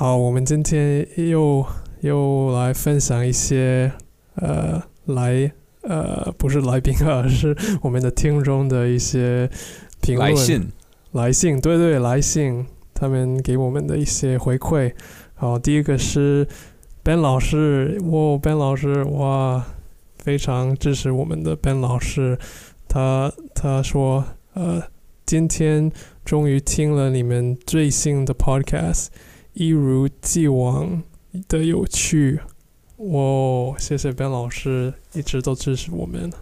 好，我们今天又又来分享一些呃来呃不是来宾啊，是我们的听众的一些评论来信，来信，对对，来信，他们给我们的一些回馈。好，第一个是 Ben 老师，哇，Ben 老师，哇，非常支持我们的 Ben 老师。他他说，呃，今天终于听了你们最新的 Podcast，一如既往的有趣。哇，谢谢 Ben 老师，一直都支持我们。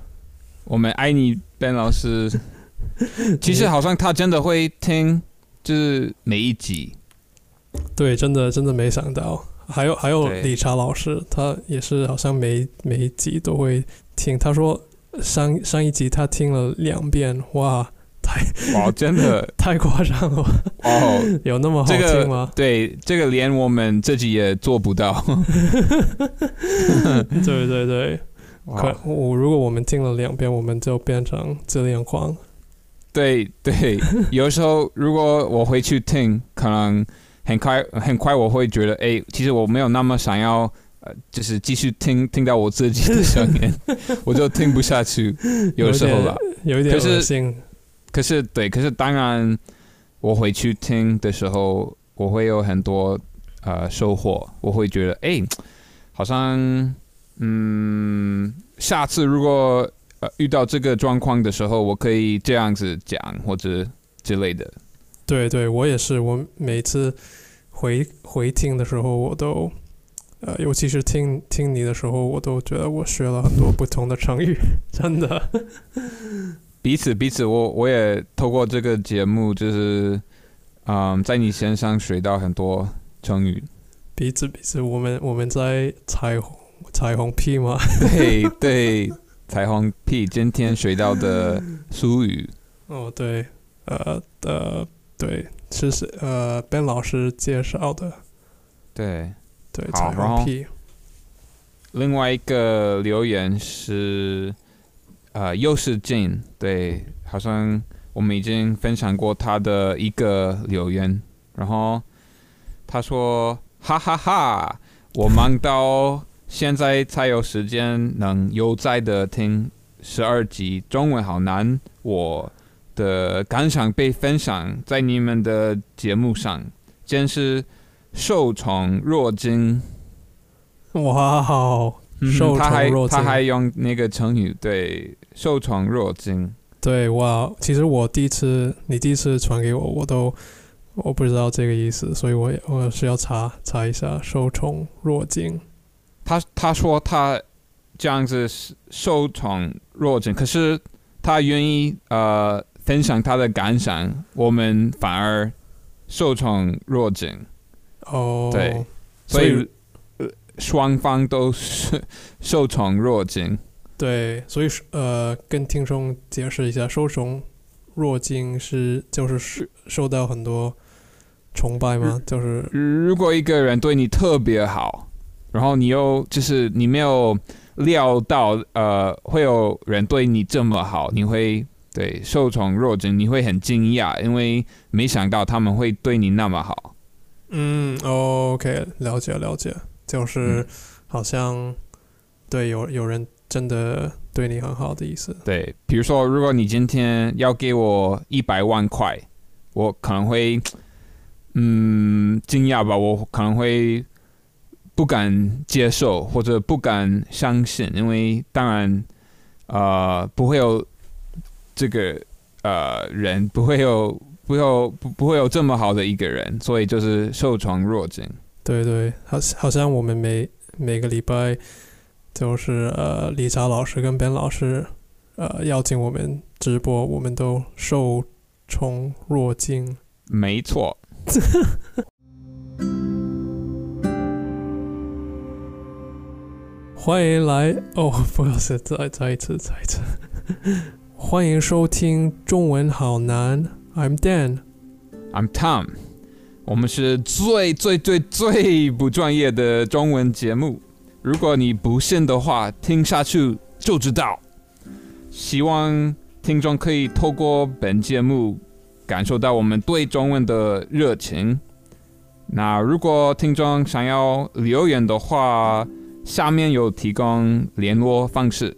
我们爱你，Ben 老师。其实好像他真的会听，就是每一集。对，真的真的没想到，还有还有对理查老师，他也是好像每每一集都会听。他说上上一集他听了两遍，哇，哇，真的太夸张了，哦，有那么好这个听吗？对，这个连我们自己也做不到。对 对对，可哇我如果我们听了两遍，我们就变成自恋狂。对对，有时候如果我回去听，可能很快很快我会觉得，哎，其实我没有那么想要，呃，就是继续听听到我自己的声音，我就听不下去。有时候吧，有一点恶心。可是对，可是当然，我回去听的时候，我会有很多呃收获，我会觉得，哎，好像，嗯，下次如果呃遇到这个状况的时候，我可以这样子讲或者之类的。对对，我也是，我每次回回听的时候，我都，呃，尤其是听听你的时候，我都觉得我学了很多不同的成语，真的。彼此彼此，我我也透过这个节目，就是嗯，在你身上学到很多成语。彼此彼此，我们我们在彩虹彩虹屁吗？对 对，彩虹屁今天学到的俗语。哦，对，呃呃，对，是是呃，Ben 老师介绍的，对，对，彩虹屁，另外一个留言是，呃，又是静，对，好像我们已经分享过他的一个留言，然后他说，哈哈哈我忙到现在才有时间能悠哉的听十二集，中文好难，我的感想被分享在你们的节目上，真是受宠若惊。哇哦，嗯受他还宠若惊他还用那个成语，对，受宠若惊。对，我，其实我第一次你第一次传给我，我都我不知道这个意思，所以我也我是要查查一下，受宠若惊。他他说他这样子是受宠若惊，可是他愿意呃分享他的感想，我们反而受宠若惊，哦，对，所所以呃双方都是受宠若惊。对，所以呃，跟听众解释一下，受宠若惊是就是受受到很多崇拜吗？就是如果一个人对你特别好，然后你又就是你没有料到，呃，会有人对你这么好，你会对受宠若惊，你会很惊讶，因为没想到他们会对你那么好。嗯，OK，了解了解，就是嗯好像对有有人真的对你很好的意思。对，比如说，如果你今天要给我一百万块，我可能会，嗯，惊讶吧，我可能会不敢接受或者不敢相信，因为当然，呃，不会有这个呃人，不会有不会有不不会有这么好的一个人，所以就是受宠若惊。对对，好好像我们每每个礼拜就是呃，李查老师跟 Ben 老师呃邀请我们直播，我们都受宠若惊。没错，欢迎来哦，不好意思，再再一次，再一次，欢迎收听中文好难，I'm Dan。I'm Tom，我们是最最最最不专业的中文节目。如果你不信的话，听下去就知道。希望听众可以透过本节目感受到我们对中文的热情。那如果听众想要留言的话，下面有提供联络方式。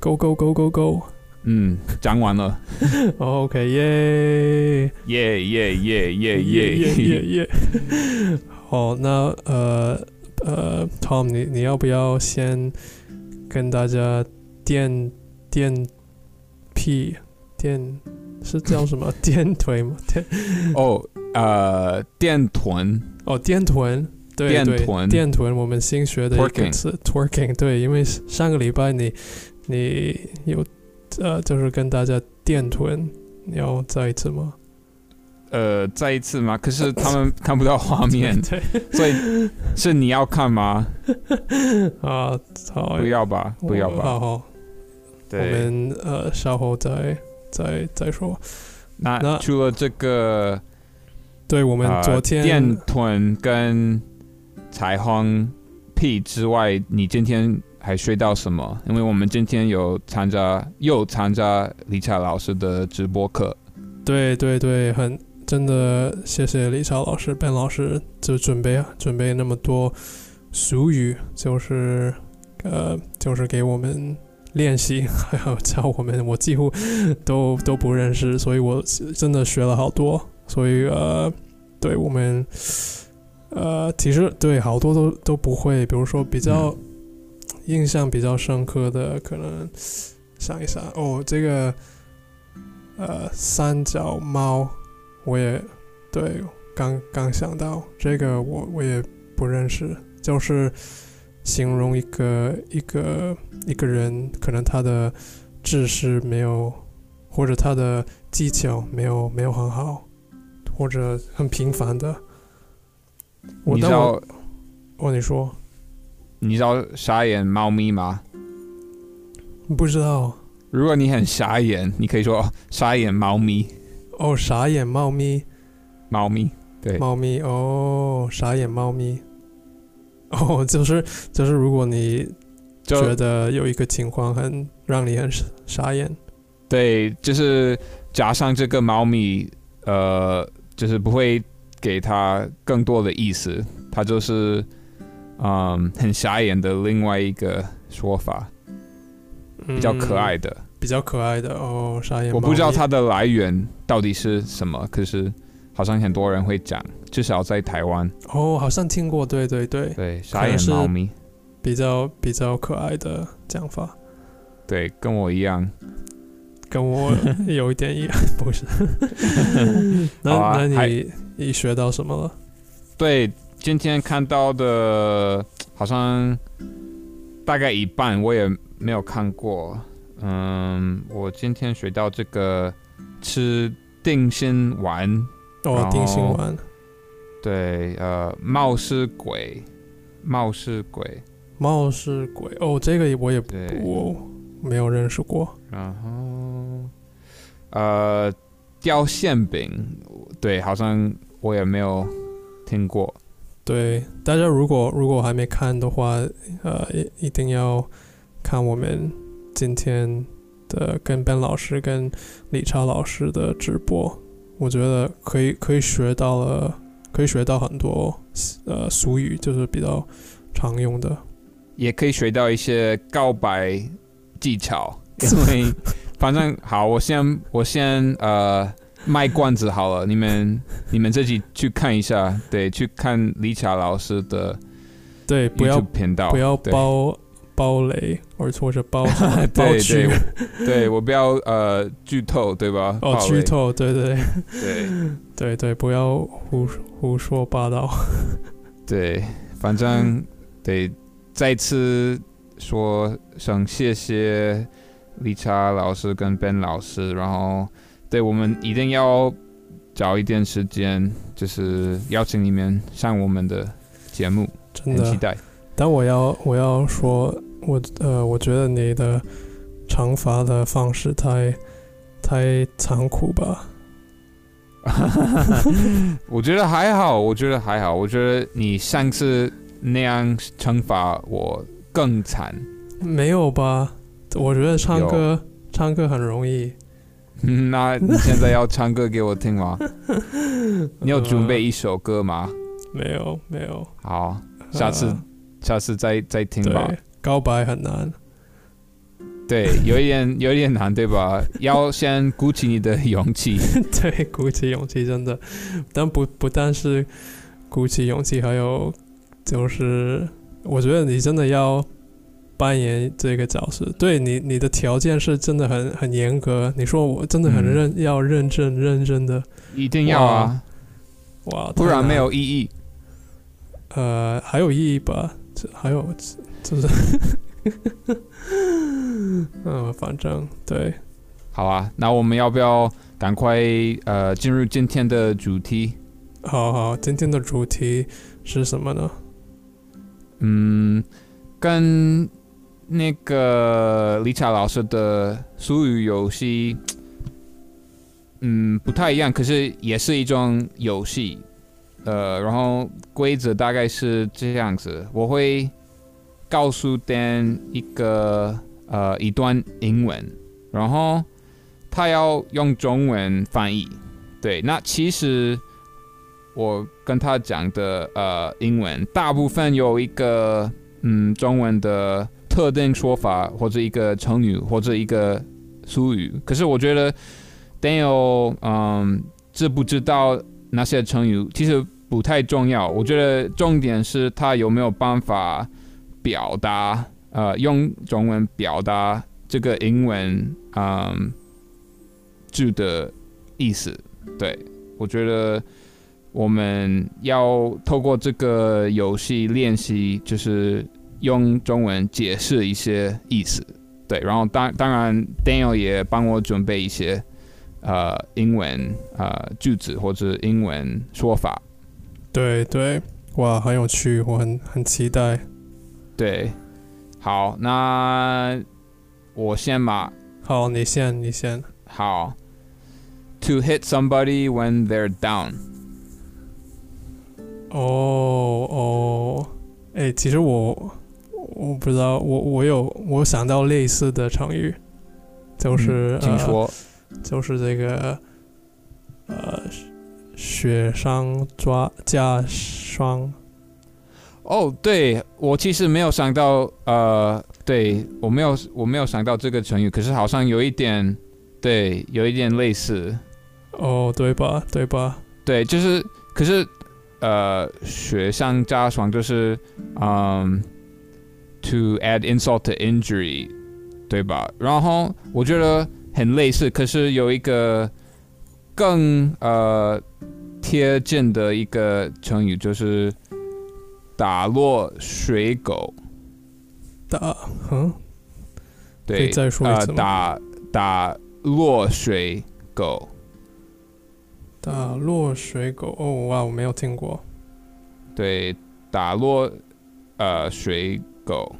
Go go go go go！嗯，讲完了，OK，耶耶耶耶耶耶耶耶耶！耶！好，那呃呃，Tom，你你要不要先跟大家垫垫屁垫是叫什么 垫腿吗？垫哦，呃，电臀，哦垫臀。对对，垫臀，我们新学的一个 Twerking 词 twerking。对，因为上个礼拜你你有呃，就是跟大家垫臀，你要再一次吗？呃，再一次吗？可是 他们看不到画面，对所以是你要看吗？啊，好，不要吧，不要吧。好好，我对，们呃稍后再再再说。那那除了这个，对，我们呃昨天、电臀跟彩虹屁之外，你今天还学到什么？因为我们今天有参加，又参加李彩老师的直播课。对对对，很真的谢谢李超老师、Ben 老师，就准备准备那么多俗语，就是呃，就是给我们练习，还有教我们，我几乎都都不认识，所以我真的学了好多。所以呃，对我们呃，其实对好多都都不会，比如说比较印象比较深刻的，可能想一想哦，这个。呃，三脚猫，我也对，刚刚想到这个我，我也不认识，就是形容一个一个一个人，可能他的知识没有，或者他的技巧没有没有很好，或者很平凡的。我你知道哦，你说你知道傻眼猫咪吗？不知道如果你很傻眼，你可以说傻眼猫咪，哦，傻眼猫咪。猫咪。对，猫咪哦，傻眼猫咪。哦，就是就是，如果你就觉得有一个情况很让你很傻傻眼，对，就是加上这个猫咪，呃，就是不会给它更多的意思，它就是嗯很傻眼的另外一个说法，比较可爱嗯，的。比较可爱的哦，傻眼。我不知道它的来源到底是什么，可是好像很多人会讲，至少在台湾，哦，好像听过，对对对，对傻眼猫咪，比较比较可爱的讲法，对，跟我一样。跟我有一点一样，不是？那、啊那你你学到什么了？对，今天看到的，好像大概一半我也没有看过。嗯，我今天学到这个吃定心丸，哦，定心丸，对，呃，冒失鬼，冒失鬼，冒失鬼，哦，这个我也不对，我没有认识过。然后呃，掉馅饼，对，好像我也没有听过。对，大家如果如果还没看的话，呃，一一定要看我们今天的跟 Ben 老师跟李超老师的直播，我觉得可以可以学到了，可以学到很多呃俗语，就是比较常用的。也可以学到一些告白技巧，因为反正好，我先我先呃卖关子好了，你们你们自己去看一下，对，去看李巧老师的对，不要频道，不要包包雷，或者或者包什么 包对剧对对我不要呃剧透，对吧？哦，剧透，对对对对对，不要胡胡说八道。对，反正得再次说声谢谢理查老师跟 Ben 老师，然后对我们一定要找一点时间，就是邀请你们上我们的节目，真的，很期待。但我要我要说，我呃，我觉得你的惩罚的方式太太残酷吧？我觉得还好，我觉得还好，我觉得你上次那样惩罚我更惨。没有吧？我觉得唱歌唱歌很容易。嗯 那你现在要唱歌给我听吗？你有准备一首歌吗？没有没有，好，下次呃下次再再听吧。对，告白很难。对，有一点有一点难，对吧？要先鼓起你的勇气。对，鼓起勇气真的，但不不但是鼓起勇气，还有就是，我觉得你真的要扮演这个角色。对你，你的条件是真的很很严格。你说我真的很嗯认，要认真认真的，一定要啊，哇，不然没有意义。呃，还有意义吧？这还有就是，嗯，反正对，好啊，那我们要不要赶快呃进入今天的主题？好好，今天的主题是什么呢？嗯，跟那个李查老师的俗语游戏，嗯，不太一样，可是也是一种游戏。呃，然后规则大概是这样子，我会告诉 Dan 一个呃一段英文，然后他要用中文翻译。对，那其实我跟他讲的呃英文，大部分有一个嗯中文的特定说法，或者一个成语，或者一个俗语。可是我觉得 Daniel 嗯知不知道那些成语，其实不太重要。我觉得重点是他有没有办法表达呃用中文表达这个英文嗯句的意思。对我觉得。我们要透过这个游戏练习，就是用中文解释一些意思，对。然后当当然，Daniel 也帮我准备一些呃英文呃句子或者英文说法，对对，哇，很有趣，我很很期待。对。好，那我先吧。好，你先，你先。好，To hit somebody when they're down。哦哦，哎，其实我我不知道，我我有我想到类似的成语，就是、嗯请说。呃，就是这个呃，雪上抓加霜。哦，对我其实没有想到，呃，对我没有我没有想到这个成语，可是好像有一点，对，有一点类似，哦，对吧？对吧？对，就是，可是，呃，雪上加霜就是，嗯，to add insult to injury，对吧？然后我觉得很类似，可是有一个更呃贴近的一个成语就是打落水狗。打，嗯，对，呃再说一次，吗打打落水狗，打落水狗。哦，哇，我没有听过。对，打落呃水狗，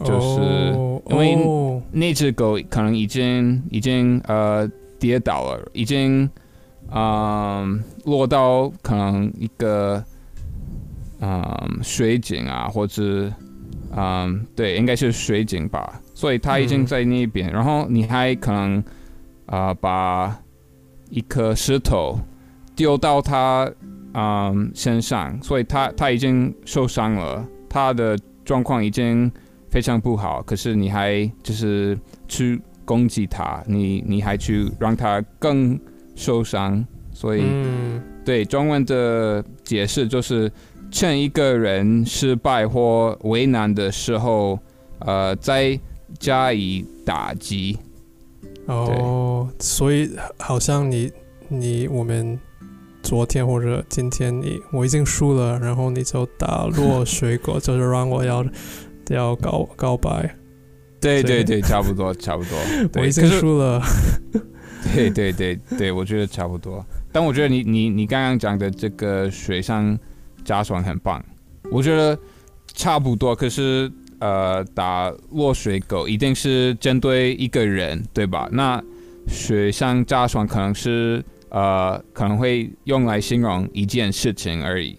就是哦因为哦那只狗可能已经已经呃跌倒了，已经嗯、落到可能一个嗯、水井啊，或者嗯对，应该是水井吧，所以他已经嗯。在那边，然后你还可能啊、把一颗石头丢到他嗯身上，所以他他已经受伤了，他的状况已经非常不好，可是你还就是去攻击他，你你还去让他更受伤，所以、嗯，对中文的解释就是，趁一个人失败或为难的时候，呃，再加以打击。哦，所以好像你你我们昨天或者今天你我已经输了，然后你就打落水果，就是让我要要告告白，对对对对，差不多差不多。我，已经输了。对对对对，我觉得差不多。但我觉得你你你刚刚讲的这个水上加爽很棒，我觉得差不多。可是呃，打落水狗一定是针对一个人，对吧？那水上加爽可能是呃可能会用来形容一件事情而已。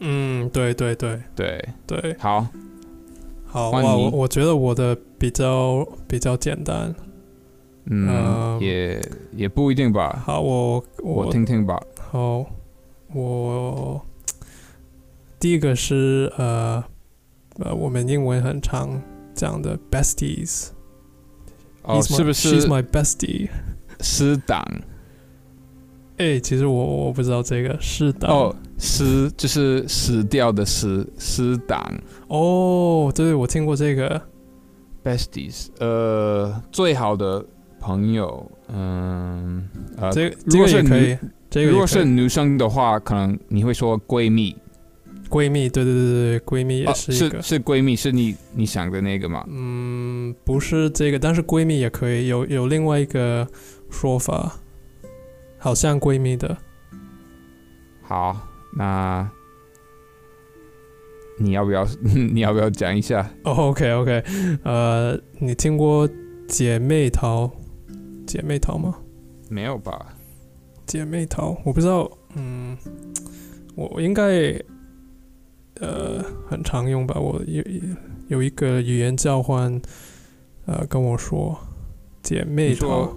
嗯，对对对对，对，好，好我我觉得我的比较比较简单。嗯，呃也也不一定吧，好，我我听听吧。好，我第一个是呃呃，我们英文很常讲的 besties，哦 my- 是不 She's 是 my bestie。师党？哎、其实我我不知道这个是党哦，师就是死掉的师，师党哦，对，我听过这个。besties，呃，最好的朋友，嗯，呃，这个这如果是个也可以女，这个如果是女生的话，可能你会说闺蜜，闺蜜，对对对对，闺蜜也哦是一个。是是闺蜜，是你你想的那个吗？嗯，不是这个，但是闺蜜也可以有有另外一个说法，好像闺蜜的。好，那你要不要 你要不要讲一下？哦，OK OK，呃，你听过姐妹淘？姐妹淘吗？没有吧？姐妹淘，我不知道，嗯，我我应该呃很常用吧。我有有一个语言交换，呃，跟我说姐妹淘，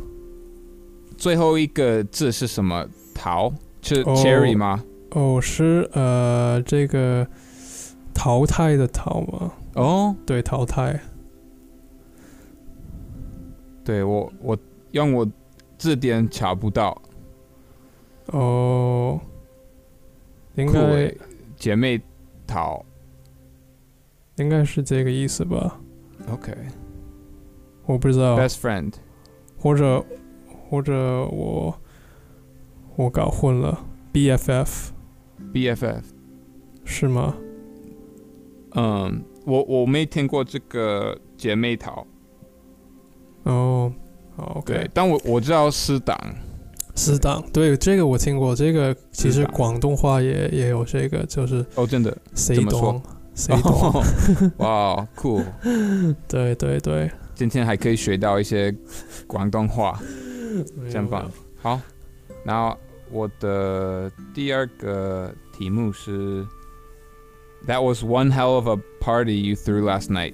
最后一个字是什么？桃是哦 cherry 吗？哦，是呃这个淘汰的淘吗？哦，对，淘汰。对我我用我字典查不到。哦，应该酷欸姐妹淘应该是这个意思吧？，OK，best、我不知道，friend，或者或者我我搞混了，BFF BFF。是吗？嗯，我我没听过这个姐妹淘，哦，，OK，，但我我知道师党，死党，对这个我听过，这个其实广东话也也有这个，就是哦，真的，谁懂谁懂，哦，哇，酷，对对对，今天还可以学到一些广东话，真棒。好，然后我的第二个题目是，That was one hell of a party you threw last night。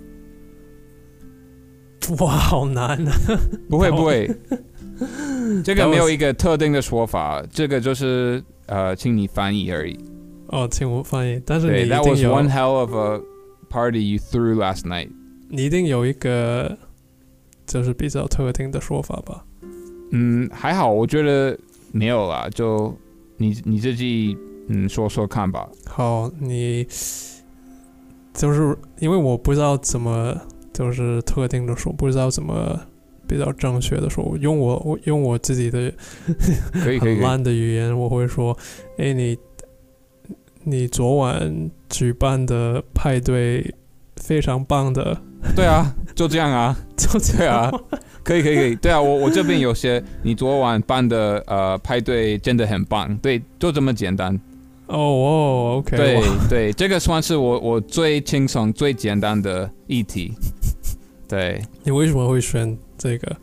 哇，好难啊！不会不会，这个没有一个特定的说法，这个就是呃，请你翻译而已。哦，请我翻译，但是你，That 定 was one hell of a party you threw last night。你一定有一个就是比较特定的说法吧？嗯，还好，我觉得没有啦，就你你自己嗯说说看吧。好，你就是因为我不知道怎么就是特定的说，不知道怎么比较正确的说，我用我我用我自己的可以。很烂的语言，我会说，哎，你你昨晚举办的派对非常棒的，对啊，就这样啊，就这样啊，可以可以可以。对啊，我我这边有些你昨晚办的呃派对真的很棒，对，就这么简单。哦哦，OK，对哇对，这个算是我我最轻松、最简单的议题。对，你为什么会选这个？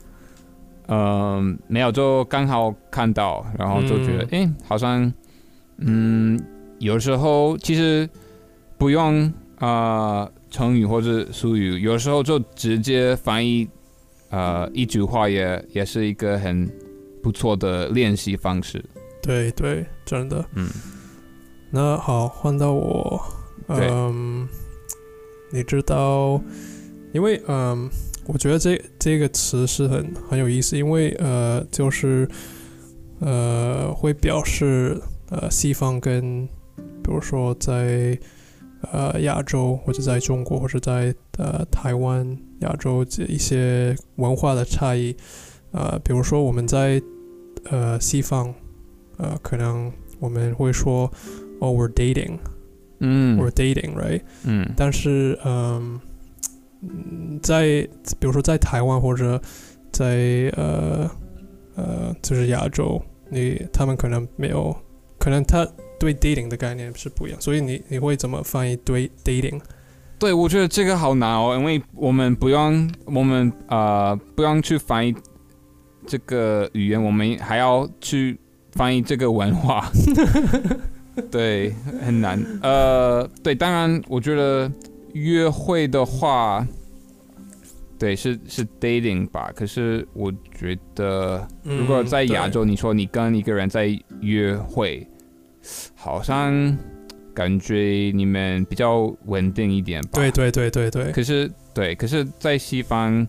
嗯，没有，就刚好看到，然后就觉得，哎、好像，嗯，有时候其实不用啊、呃成语或者俗语，有时候就直接翻译呃一句话也也是一个很不错的练习方式。对对，真的。嗯，那好，换到我，嗯，你知道，因为嗯，我觉得这这个词是很很有意思，因为呃，就是呃，会表示呃西方跟，比如说在呃亚洲或者在中国或者在呃台湾、亚洲这一些文化的差异，呃，比如说我们在呃西方，呃，可能我们会说。哦、w e r e dating, 嗯 we're dating, right？嗯但是，嗯，嗯在比如说在台湾或者在呃呃，就是亚洲，你他们可能没有，可能他对 dating 的概念是不一样，所以你你会怎么翻译对 dating？对，我觉得这个好难哦，因为我们不用，我们呃不用去翻译这个语言，我们还要去翻译这个文化，对，很难。呃，对，当然，我觉得约会的话，对，是是 dating 吧？可是我觉得，嗯如果在亚洲，你说你跟一个人在约会，好像感觉你们比较稳定一点吧？对对对对对，可是对，可是，在西方，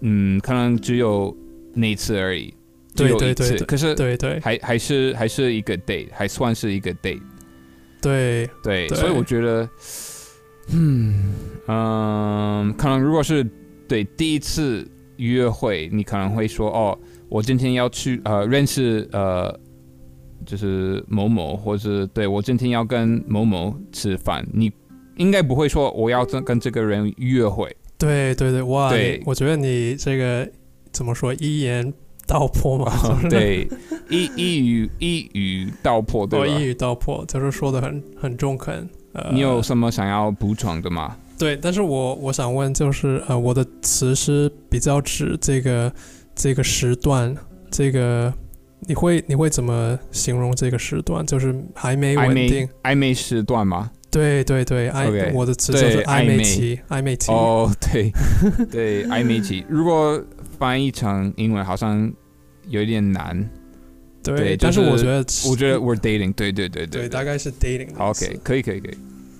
嗯，可能只有那一次而已，只对。对对对可是对对还还是还是一个 date，还算是一个 date。对对，对所以我觉得，嗯嗯，可能如果是对第一次约会，你可能会说，哦，我今天要去呃认识呃。就是某某，或是对我今天要跟某某吃饭，你应该不会说我要跟跟这个人约会，对对对，哇！对我觉得你这个怎么说一言道破嘛？对，一一语一语道破，哦，对吧？一语道破，就是说的很很中肯。呃，你有什么想要补充的吗？对，但是我我想问，就是呃，我的词是比较指这个这个时段，这个你会你会怎么形容这个时段？就是还没稳定。暧昧时段吗？对对对，暧 OK，我的词就是暧暧昧期，暧昧期。哦，对对，暧昧期。如果翻译成英文，好像有一点难。对，对但是就是我觉得我觉得 we're dating，对对对对，对大概是 dating 好。，OK，可以可以可以，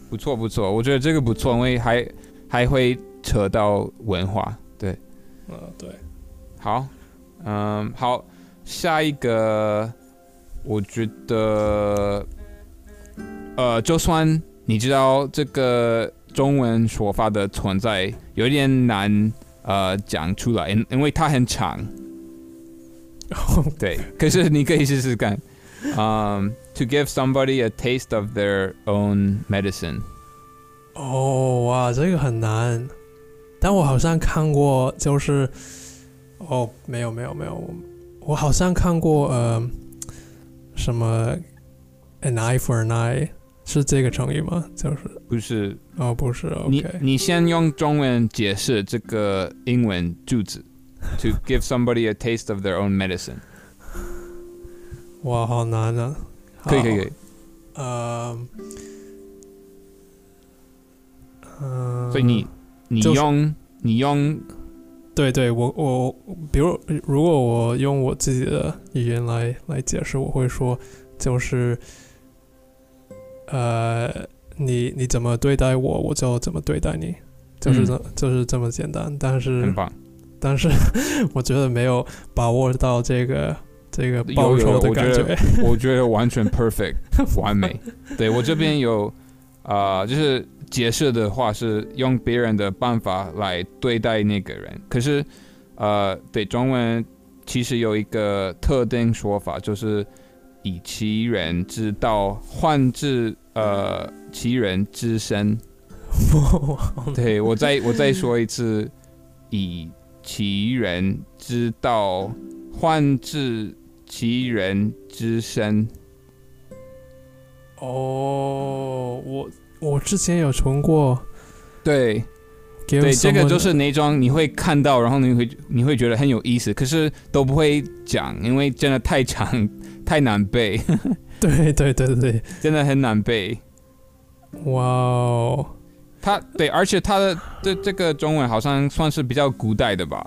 不错不错，我觉得这个不错，因为还还会扯到文化。对，嗯，对，好，嗯，好，下一个，我觉得，呃，就算你知道这个中文说法的存在，有一点难，呃，讲出来，因因为它很长。对，可是你可以试试看。嗯、t o give somebody a taste of their own medicine。哦，哇，这个很难，但我好像看过，就是，哦，没有没有没有，我我好像看过，呃，什么 an eye for an eye 是这个成语吗？就是，不是，哦，不是你，OK，你先用中文解释这个英文句子。To give somebody a taste of their own medicine。哇，好难啊，可以可以可以。呃，嗯，所以你你就是用你用对对，我我比如如果我用我自己的语言来来解释，我会说就是，呃，你你怎么对待我，我就怎么对待你，就是嗯这、就是这么简单。但是很棒，但是 我觉得没有把握到这个这个有报酬的感觉。得我觉得完全 perfect 完美。对我这边有啊、呃就是解释的话是用别人的办法来对待那个人，可是呃，对中文其实有一个特定说法，就是以其人之道换治呃其人之身。对我再我再说一次，以其人之道患治其人之身。哦，我我之前有重过，对。对，这个就是那种你会看到，然后你会你会觉得很有意思，可是都不会讲，因为真的太长 太难背，对对对对对，真的很难背。哇哦，它对，而且他的这这个中文好像算是比较古代的吧，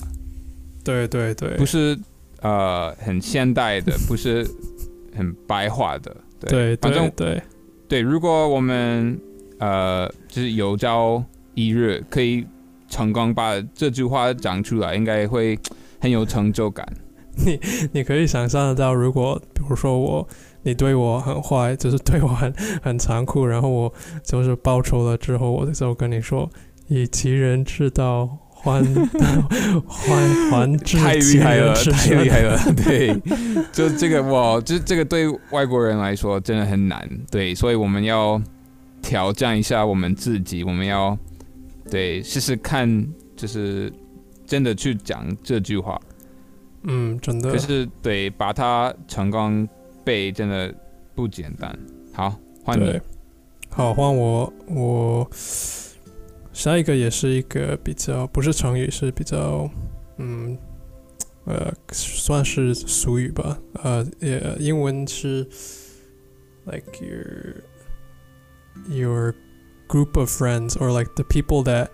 对对对，不是呃很现代的，不是很白话的。对反正对对。如果我们呃就是有朝一日可以成功把这句话讲出来，应该会很有成就感。你你可以想象得到，如果比如说我，你对我很坏，就是对我很很残酷，然后我就是报仇了之后，我就跟你说，以其人之道还 还还治太厉害了，太厉害了！对，就这个哇，就这个对外国人来说真的很难。对，所以我们要挑战一下我们自己，我们要对试试看，就是真的去讲这句话。嗯，真的可。是对把它成功背真的不简单。好，换你对。，好，换我，我下一个也是一个比较不是成语，是比较嗯呃算是俗语吧。呃，也英文是 like your your group of friends or like the people that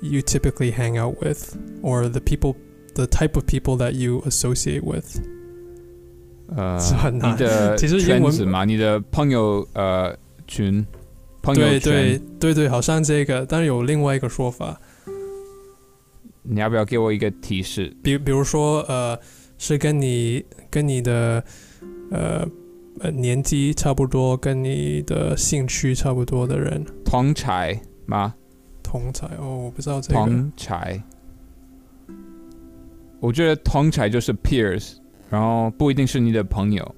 you typically hang out with, or the people, the type of people that you associate with. 呃是很，难你的 其实英文圈子嘛，你的朋友呃群，朋友对，对对对，好像这个，但是有另外一个说法，你要不要给我一个提示？比比如说呃，是跟你跟你的呃呃年纪差不多，跟你的兴趣差不多的人，同才吗？同才哦，我不知道这个。同才，我觉得同才就是 peers，然后不一定是你的朋友。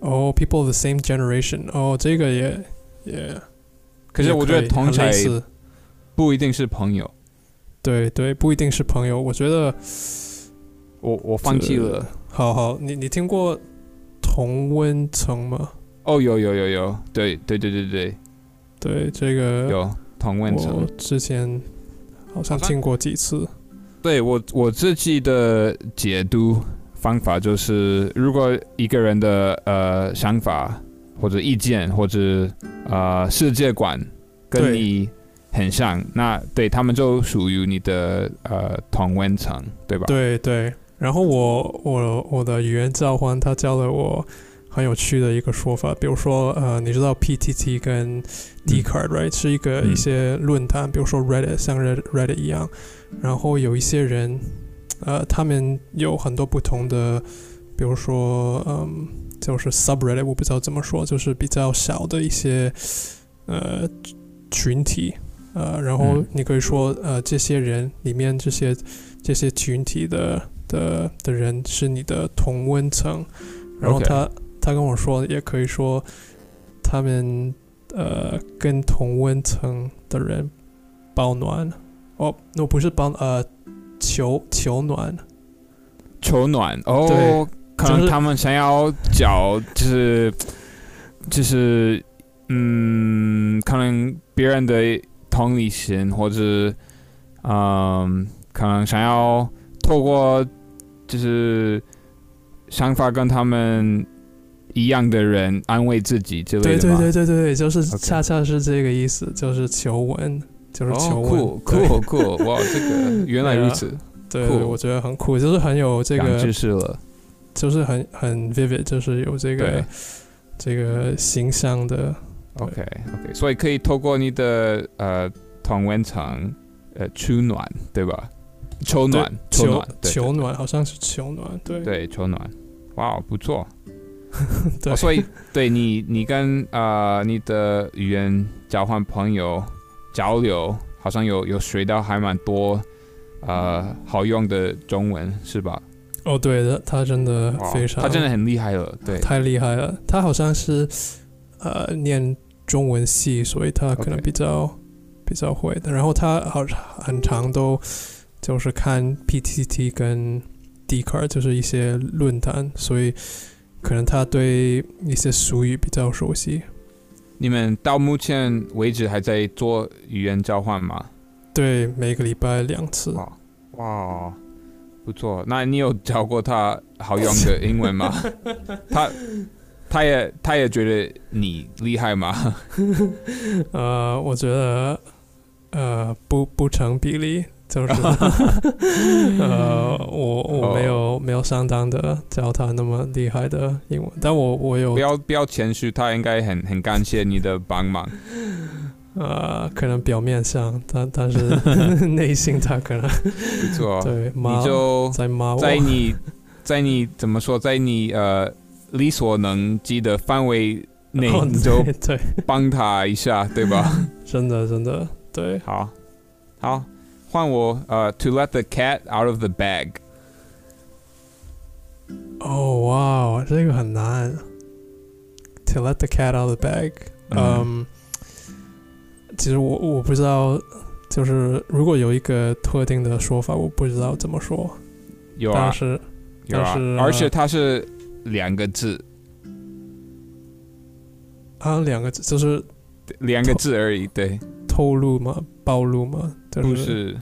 哦，people of the same generation，哦，这个也也，可是我觉得同才类似不一定是朋友，对对，不一定是朋友，我觉得我我放弃了。好好，你你听过同温层吗？哦，有有有有，对对对对对，对，这个有同温层我。之前好像听过几次。对我我自己的解读方法就是，如果一个人的呃想法或者意见或者呃世界观跟你很像，那对他们就属于你的呃同温层，对吧？对对，然后我我我的语言召唤，他教了我很有趣的一个说法，比如说呃，你知道 PTT 跟 Dcard、right 是一个嗯。一些论坛，比如说 Reddit 像 Reddit Reddit 一样，然后有一些人呃，他们有很多不同的，比如说嗯，就是 subreddit，我不知道怎么说，就是比较小的一些呃群体。呃，然后嗯你可以说，呃，这些人里面这些这些群体的的的人是你的同温层，然后他他跟我说，也可以说他们呃跟同温层的人保暖，哦，那不是保呃求求暖，求暖哦可能他们想要找就是就是嗯，可能别人的同理心，或者嗯，可能想要透过就是想法跟他们一样的人安慰自己之类对对的对对对对，就是恰恰是这个意思，就是求温，就是求哦，温，酷对酷酷！哇，这个原来如此，对，酷我觉得很酷，就是很有这长个知识了。就是很很 vivid，就是有这个对这个形象的，OK OK，所以可以透过你的呃同温层呃取暖，对吧？求暖，求求暖，对求暖，好像是求暖，对对求暖。哇，不错。对哦所以对你，你跟呃你的语言交换朋友交流，好像有有学到还蛮多呃好用的中文，是吧？哦，对的，他真的非常，他真的很厉害了，对。太厉害了，他好像是呃念中文系，所以他可能比较比较会的，然后他好很长都就是看 PTT 跟 d c a r 就是一些论坛，所以可能他对一些俗语比较熟悉。你们到目前为止还在做语言交换吗？对，每个礼拜两次。哇哇，不错。那你有教过他好用的英文吗？他他也他也觉得你厉害吗？呃，我觉得呃不不成比例，就是 呃我我没有、没有相当的教他那么厉害的英文，但我我有不要不要谦虚，他应该很很感谢你的帮忙。呃可能表面上，但但是内心他可能不错，对骂你就在骂我，在你在你怎么说，在你呃力所能及的范围内，哦你就帮他一下，对吧？真的真的对。好，好，换我呃，to let the cat out of the bag。哦哇，这个很难。To let the cat out of the bag，嗯，其实我我不知道，就是如果有一个特定的说法，我不知道怎么说。有啊。但，是有啊。但是，而且它是两个字，啊，两个字就是两个字而已，对，透露吗，暴露嘛，就不是是。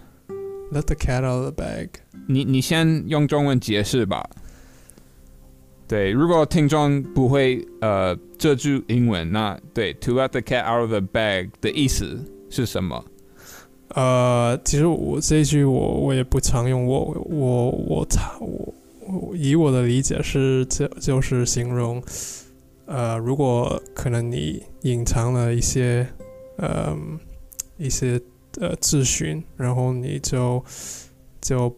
let the cat out of the bag。你你先用中文解释吧。对，如果听众不会呃这句英文，那对 to let the cat out of the bag 的意思是什么？呃，其实我这句我我也不常用，我我我我我以我的理解是，这就是形容，呃，如果可能你隐藏了一些，呃，一些呃咨询，然后你就就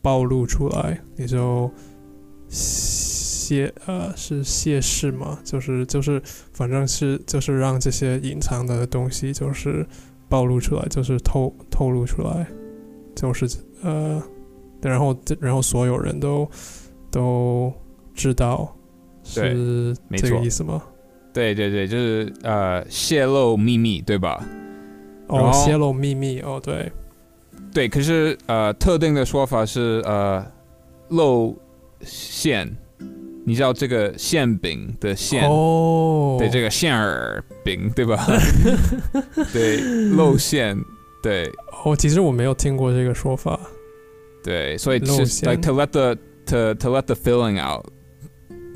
暴露出来，你就泄呃是泄事嘛，就是就是反正是就是让这些隐藏的东西就是。暴露出来就是透透露出来，就是呃，然后然后所有人都都知道是这个意思吗？对对对，就是呃泄露秘密，对吧？哦，泄露秘密，哦，对对，可是呃特定的说法是呃露馅。你知道这个馅饼的馅哦，对这个馅儿饼，对吧？对，露馅，对。哦，其实我没有听过这个说法。对，所以是 like to let the to to let the filling out，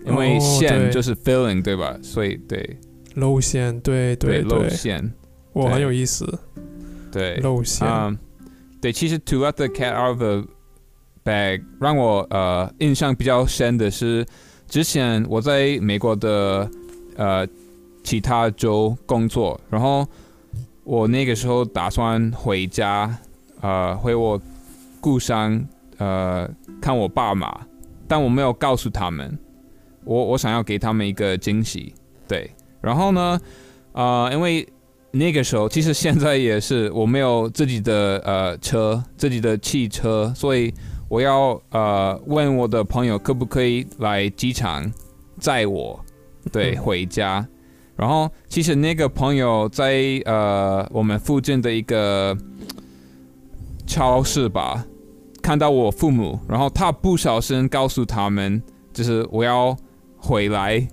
因为馅就是 filling，对吧？所以对。露馅，对对对。露馅，哇，很有意思。对。露馅。嗯，对，其实 to let the cat out of the bag 让我呃印象比较深的是。之前我在美国的呃其他州工作，然后我那个时候打算回家，呃回我故乡呃看我爸妈，但我没有告诉他们，我我想要给他们一个惊喜，对，然后呢，呃因为那个时候其实现在也是我没有自己的呃车，自己的汽车，所以。我要呃问我的朋友可不可以来机场载我，对，回家。然后其实那个朋友在呃我们附近的一个超市吧，看到我父母，然后他不小心告诉他们，就是我要回来，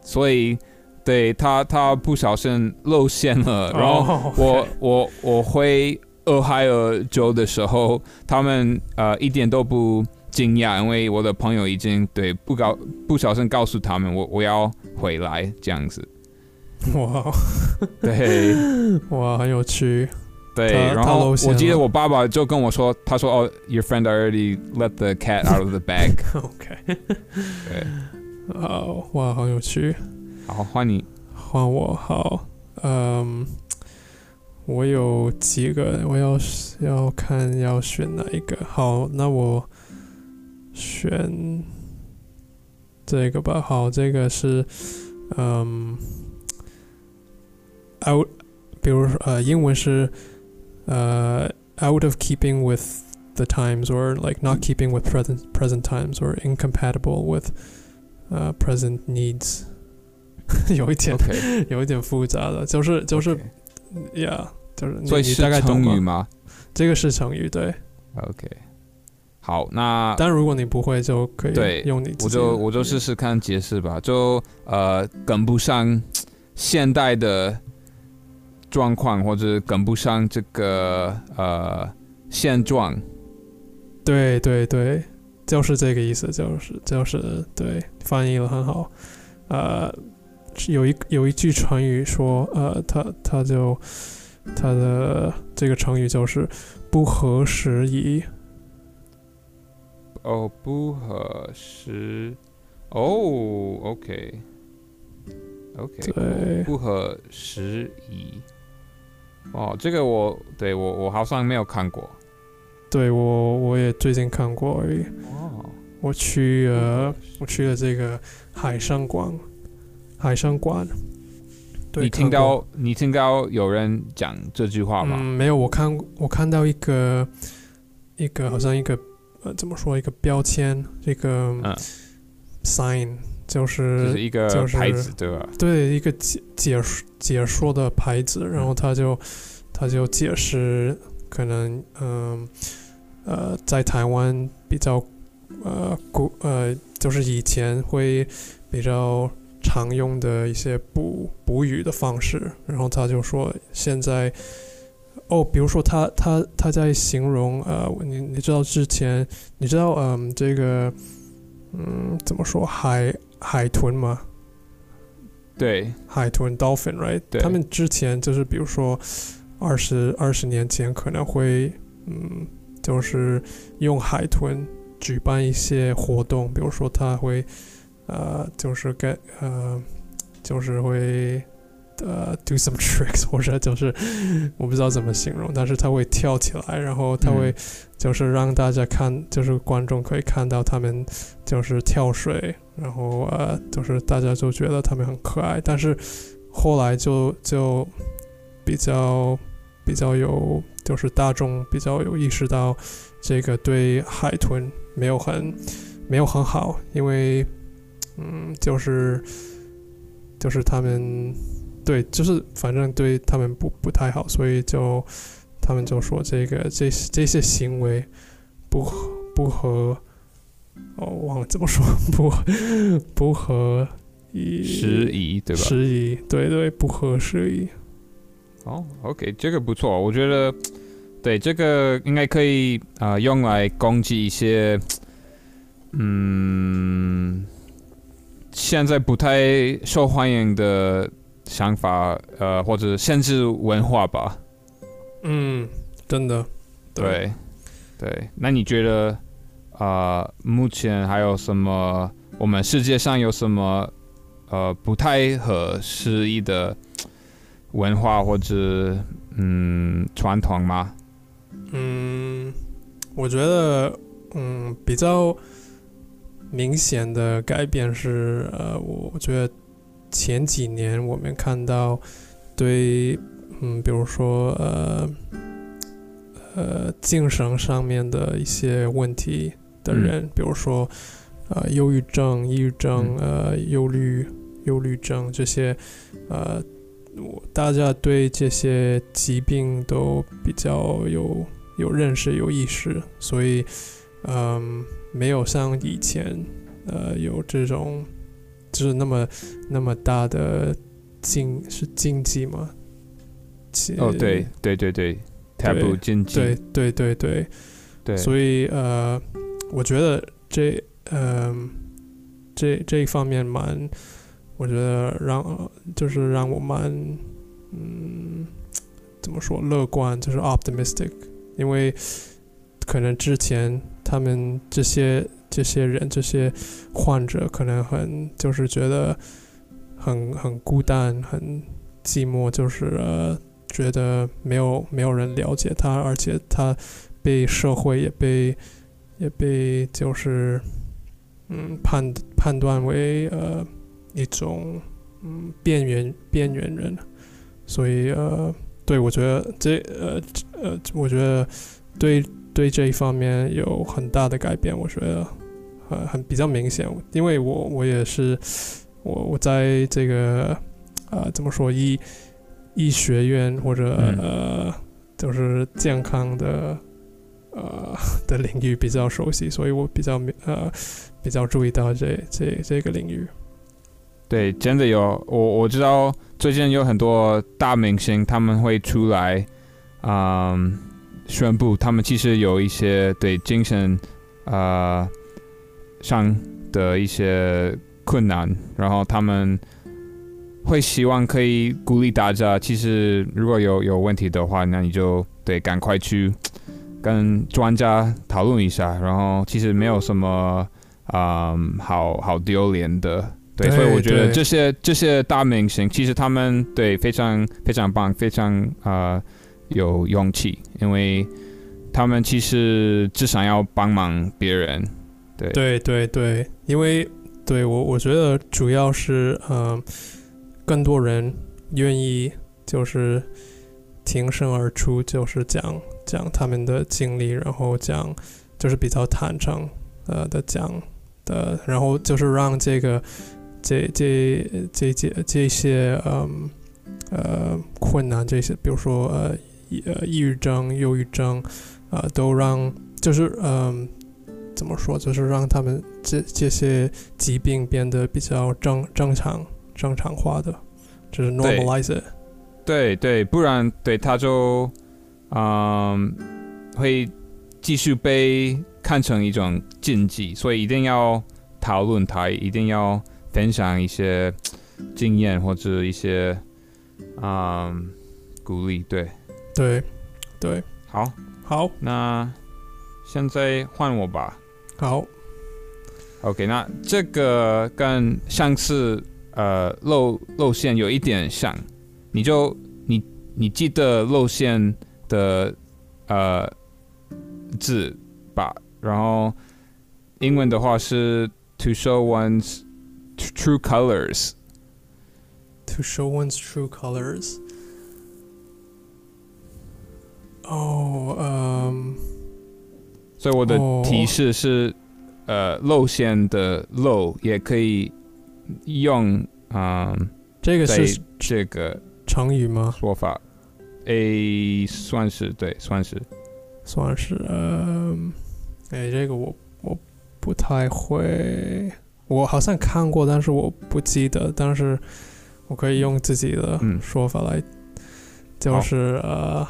所以对他他不小心露馅了，然后我我我回。俄亥俄州的时候，他们呃一点都不惊讶，因为我的朋友已经对不告不小心告诉他们我我要回来这样子。哇，对，哇，很有趣。对，然后我记得我爸爸就跟我说，他说哦，Your friend already let the cat out of the bag。OK。对，好，哇，好有趣。好，换你，换我，好，嗯。我有几个，我要要看要选哪一个。好，那我选这个吧。好，这个是嗯，out，比如呃，英文是呃，out of keeping with the times or like not keeping with present present times or incompatible with 呃 present needs， 有一点有一点复杂的，就是就是。Yeah，就是所以是成语吗？这个是成语，对。OK，好，那但如果你不会，就可以用你。我就我就试试看解释吧。就呃，跟不上现代的状况，或者跟不上这个呃现状。对对对，就是这个意思，就是就是对，翻译的很好。呃。有一有一句成语说，呃，他他就他的这个成语就是不合时宜。哦，不合时，哦，OK，OK，对，不合时宜。哦，这个我对我我好像没有看过。对我我也最近看过而已。哦，我去呃，我去了这个海上馆。海参馆，你听到你听到有人讲这句话吗？嗯，没有，我看我看到一个一个好像一个呃怎么说一个标签，这个 sign 就是就是一个牌子对吧？对，一个解解解说的牌子，然后他就他就解释可能嗯呃在台湾比较呃古呃就是以前会比较。常用的一些补补语的方式，然后他就说现在，哦，比如说他他他在形容呃，你你知道之前你知道嗯这个嗯怎么说海海豚吗？对，海豚 dolphin right？对，他们之前就是比如说二十二十年前可能会嗯，就是用海豚举办一些活动，比如说他会呃，就是跟呃，就是会。呃，do some tricks，或者就是我不知道怎么形容，但是他会跳起来，然后他会就是让大家看，就是观众可以看到他们就是跳水，然后呃，就是大家就觉得他们很可爱。但是后来就就比较比较有，就是大众比较有意识到这个对海豚没有很没有很好，因为嗯，就是就是他们。对，就是反正对他们不不太好，所以就他们就说这个这这些行为不不合，哦，忘了怎么说，不不合时宜，对吧？时宜，对对，不合时宜。哦，OK，这个不错，我觉得对这个应该可以啊，用来攻击一些嗯，现在不太受欢迎的。想法，呃，或者限制文化吧。嗯，真的，对，对。那你觉得，啊，目前还有什么？我们世界上有什么，呃，不太合时宜的文化或者嗯传统吗？嗯，我觉得，嗯，比较明显的改变是，呃，我觉得。前几年我们看到，对，嗯，比如说呃，呃，精神上面的一些问题的人，比如说，呃，忧郁症、抑郁症、呃，忧虑、忧虑症这些，呃，大家对这些疾病都比较有有认识、有意识，所以，嗯，没有像以前，呃，有这种。就是那么那么大的禁是禁忌吗？哦，对对对对，taboo 禁忌，对对对对对。所以呃，我觉得这嗯这这一方面蛮，我觉得让就是让我蛮嗯怎么说乐观，就是 optimistic，因为可能之前他们这些。这些人，这些患者可能很就是觉得很很孤单，很寂寞，就是呃觉得没有没有人了解他，而且他被社会也被也被就是嗯判判断为呃一种嗯边缘边缘人，所以呃对我觉得这呃呃我觉得对对这一方面有很大的改变，我觉得。呃，很比较明显，因为我我也是，我我在这个呃怎么说医医学院或者呃就是健康的呃的领域比较熟悉，所以我比较呃比较注意到这这这个领域。对，真的有我我知道最近有很多大明星他们会出来嗯宣布他们其实有一些对精神啊。上的一些困难，然后他们会希望可以鼓励大家。其实如果有有问题的话，那你就得赶快去 跟专家讨论一下。然后其实没有什么啊，好好丢脸的。对，所以我觉得这些这些大明星，其实他们对非常非常棒，非常啊有勇气，因为他们其实只想要帮忙别人。对对对对，因为对我我觉得主要是嗯，更多人愿意就是挺身而出，就是讲讲他们的经历，然后讲就是比较坦诚呃的讲的，然后就是让这个这这这这这些嗯呃困难这些，比如说呃呃抑郁症、忧郁症啊，都让就是嗯。怎么说？就是让他们这这些疾病变得比较正正常、正常化的，就是 normalize。对对，不然对他就嗯会继续被看成一种禁忌，所以一定要讨论它，一定要分享一些经验或者一些嗯鼓励。对对，对，好，好，那现在换我吧。好，OK，那这个跟上次呃露露馅有一点像，你就你你记得露馅的呃字吧，然后英文的话是 to show one's true colors。To show one's true colors。哦，嗯，所以我的哦。提示是，呃，露馅的露也可以用嗯、在这个是这个成语吗？说法，，A，算是对，算是。算是，嗯，哎，这个我我不太会，我好像看过，但是我不记得，但是我可以用自己的嗯。说法来，就是呃，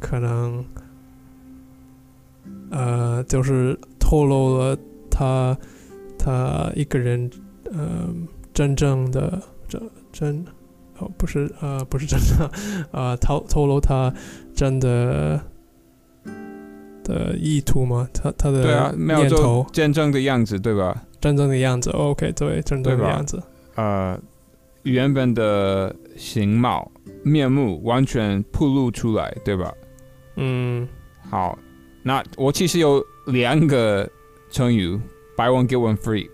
可能呃，就是透露了他他一个人，嗯、真正的真真哦，不是呃，不是真的，呃，透透露他真的的意图吗？他他的对啊，没有见证的样子，对吧？真正的样子。OK，对，真正的样子。呃，原本的形貌面目完全暴露出来，对吧？嗯，好，那我其实有两个成语，buy one get one free。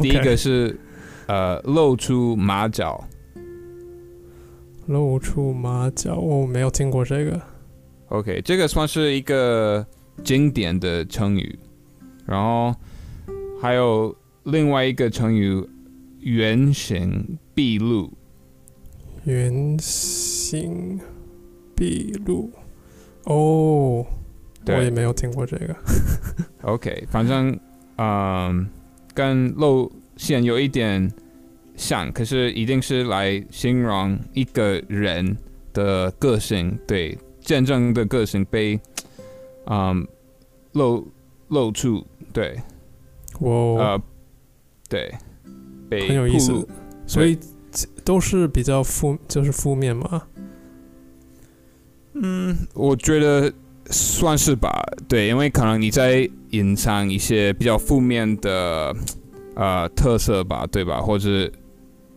第一个是呃露出马脚，露出马脚，我没有听过这个。OK，这个算是一个经典的成语，然后还有另外一个成语“原形毕露原形毕露。哦，我也没有听过这个。”。OK，反正嗯，跟露馅有一点像，可是一定是来形容一个人的个性，对，见证的个性被嗯露露出，对，我、呃，对，很有意思所以都是比较负，就是负面嘛。嗯，我觉得算是吧，对，因为可能你在隐藏一些比较负面的呃特色吧，对吧？或者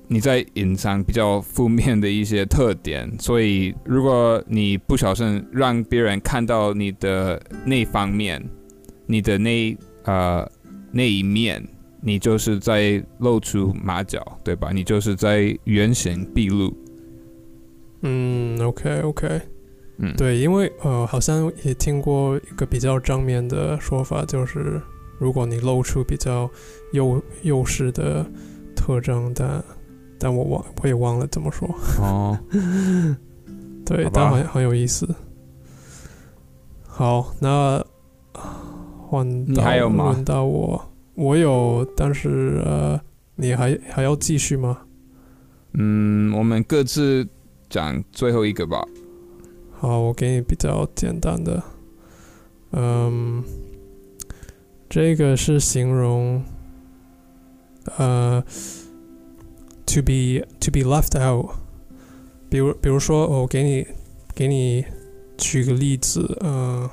你在隐藏比较负面的一些特点，所以如果你不小心让别人看到你的那方面，你的那呃那一面，你就是在露出马脚，对吧？你就是在原形毕露，嗯，OK OK，嗯，对，因为呃，好像也听过一个比较正面的说法，就是如果你露出比较幼幼势的特征，但但我忘我也忘了怎么说。哦。对，但很很有意思。好，那换你到还有吗轮到我，我有，但是呃，你还还要继续吗？嗯，我们各自讲最后一个吧。好，我给你比较简单的，嗯，这个是形容，呃，to be to be left out，比如比如说，我给你给你举个例子，呃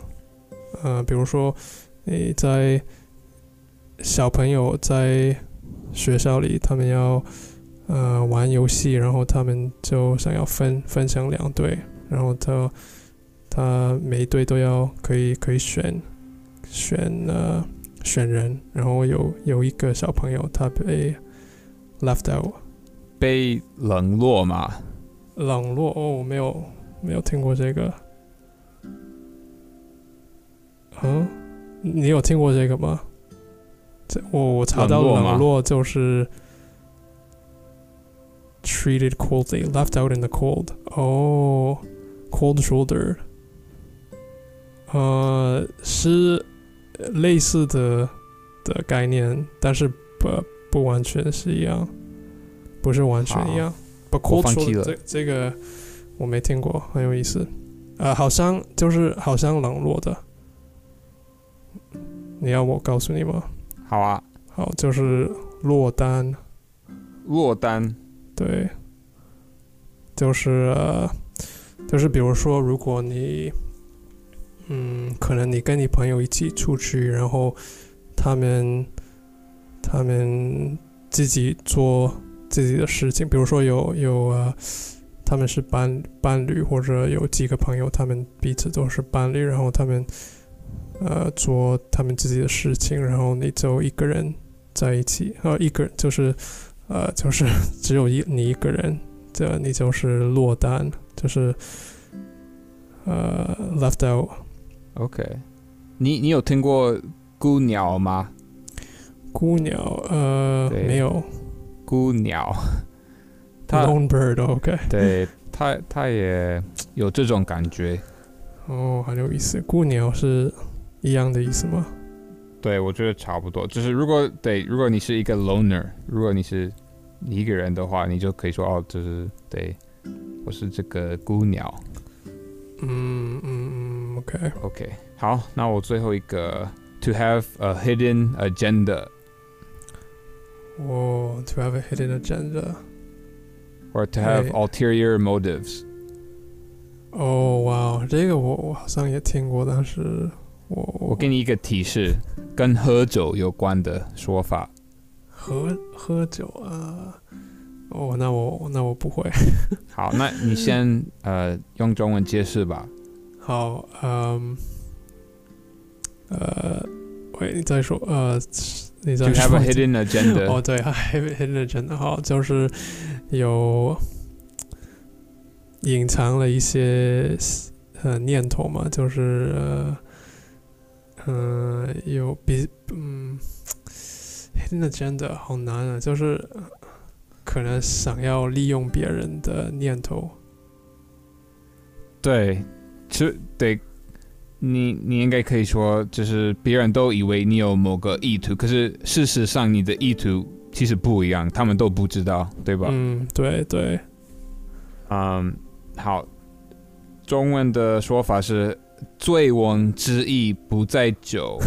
呃，比如说你在小朋友在学校里，他们要呃玩游戏，然后他们就想要分分成两队，然后他他每一队都要可以可以选选呃选人，然后有有一个小朋友他被 left out 被冷落嘛？冷落哦，我没有没有听过这个，嗯，你有听过这个吗？这我我查到冷落吗冷落就是 treated coldly, left out in the cold. 哦、cold shouldered. 呃，是类似的的概念，但是不不完全是一样，不是完全一样。不我 cold shoulder 了这这个我没听过，很有意思。呃，好像就是好像冷落的。你要我告诉你吗？好啊，好，就是落单，落单。对，就是呃就是比如说，如果你，嗯，可能你跟你朋友一起出去，然后他们他们自己做自己的事情，比如说有有呃，他们是伴伴侣，或者有几个朋友，他们彼此都是伴侣，然后他们呃做他们自己的事情，然后你就一个人在一起，呃，一个人就是呃就是 只有一你一个人，这你就是落单，就是呃 left out。OK，你你有听过孤鸟吗？孤鸟，呃，对没有孤鸟，它，lone bird，OK，、对它它也有这种感觉。哦，很有意思。孤鸟是一样的意思吗？对，我觉得差不多。就是如果对，如果你是一个 loner，如果你是你一个人的话，你就可以说哦，就是对，我是这个孤鸟。嗯嗯嗯，OK，OK，好，那我最后一个，to have a hidden agenda 哦 to have a hidden agenda。or to have 对 ulterior motives。哦，哇，这个我我好像也听过，但是我我给你一个提示，跟喝酒有关的说法。喝喝酒啊，哦，那我那我不会。好，那你先呃用中文解释吧。好，嗯，呃，喂，你再说，呃，你再 have 说 a。hidden agenda，哦，对，have hidden agenda，好，就是有隐藏了一些呃念头嘛，就是呃，嗯、有比嗯 hidden agenda 好难啊，就是可能想要利用别人的念头。对，其实对，你你应该可以说，就是别人都以为你有某个意图，可是事实上你的意图其实不一样，他们都不知道，对吧？嗯，对对，嗯，好，中文的说法是“醉翁之意不在酒”，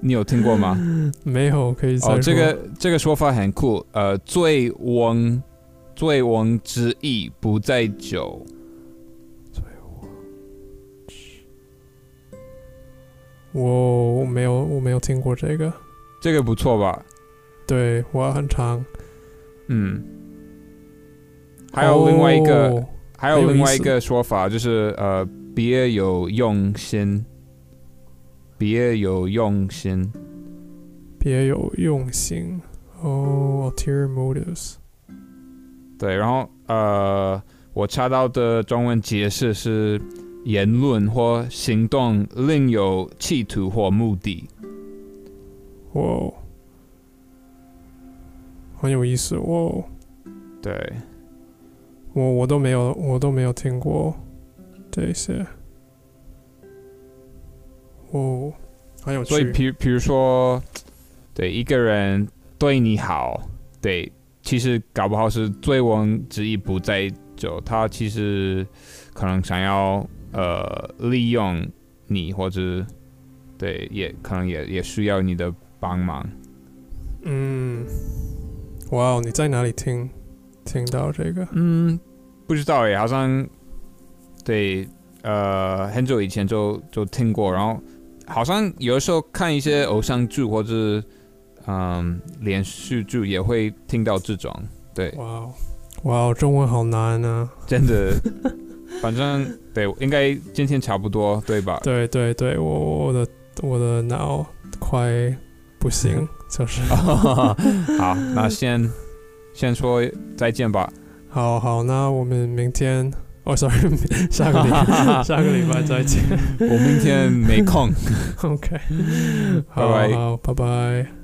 你有听过吗？没有可以。哦，这个这个说法很酷。呃，醉翁，醉翁之意不在酒。我我没有我没有听过这个，这个不错吧？对我很长。嗯。还有另外一个，哦还有另外一个说法，就是呃，别有用心，别有用心。别有用心。哦、u l t e r i o r motives。对，然后呃，我查到的中文解释是言论或行动另有企图或目的。哇，很有意思。我对，我我都没有我都没有听过这些。哦，很有趣。所以比比如说，对一个人对你好，对，其实搞不好是醉翁之意不在酒，他其实可能想要呃利用你，或者对，也可能也也需要你的帮忙。嗯，哇哦，你在哪里听听到这个？嗯，不知道耶，好像对，呃，很久以前就就听过，然后好像有的时候看一些偶像剧或者嗯连续剧也会听到这种，对，哇哦，哇哦，中文好难啊！真的，反正对，应该今天差不多，对吧？对对对，我我的我的脑快不行，就是 好，那先先说再见吧。好好，那我们明天哦，sorry，下个礼 下个礼拜再见。我明天没空。OK，好拜拜好，拜拜。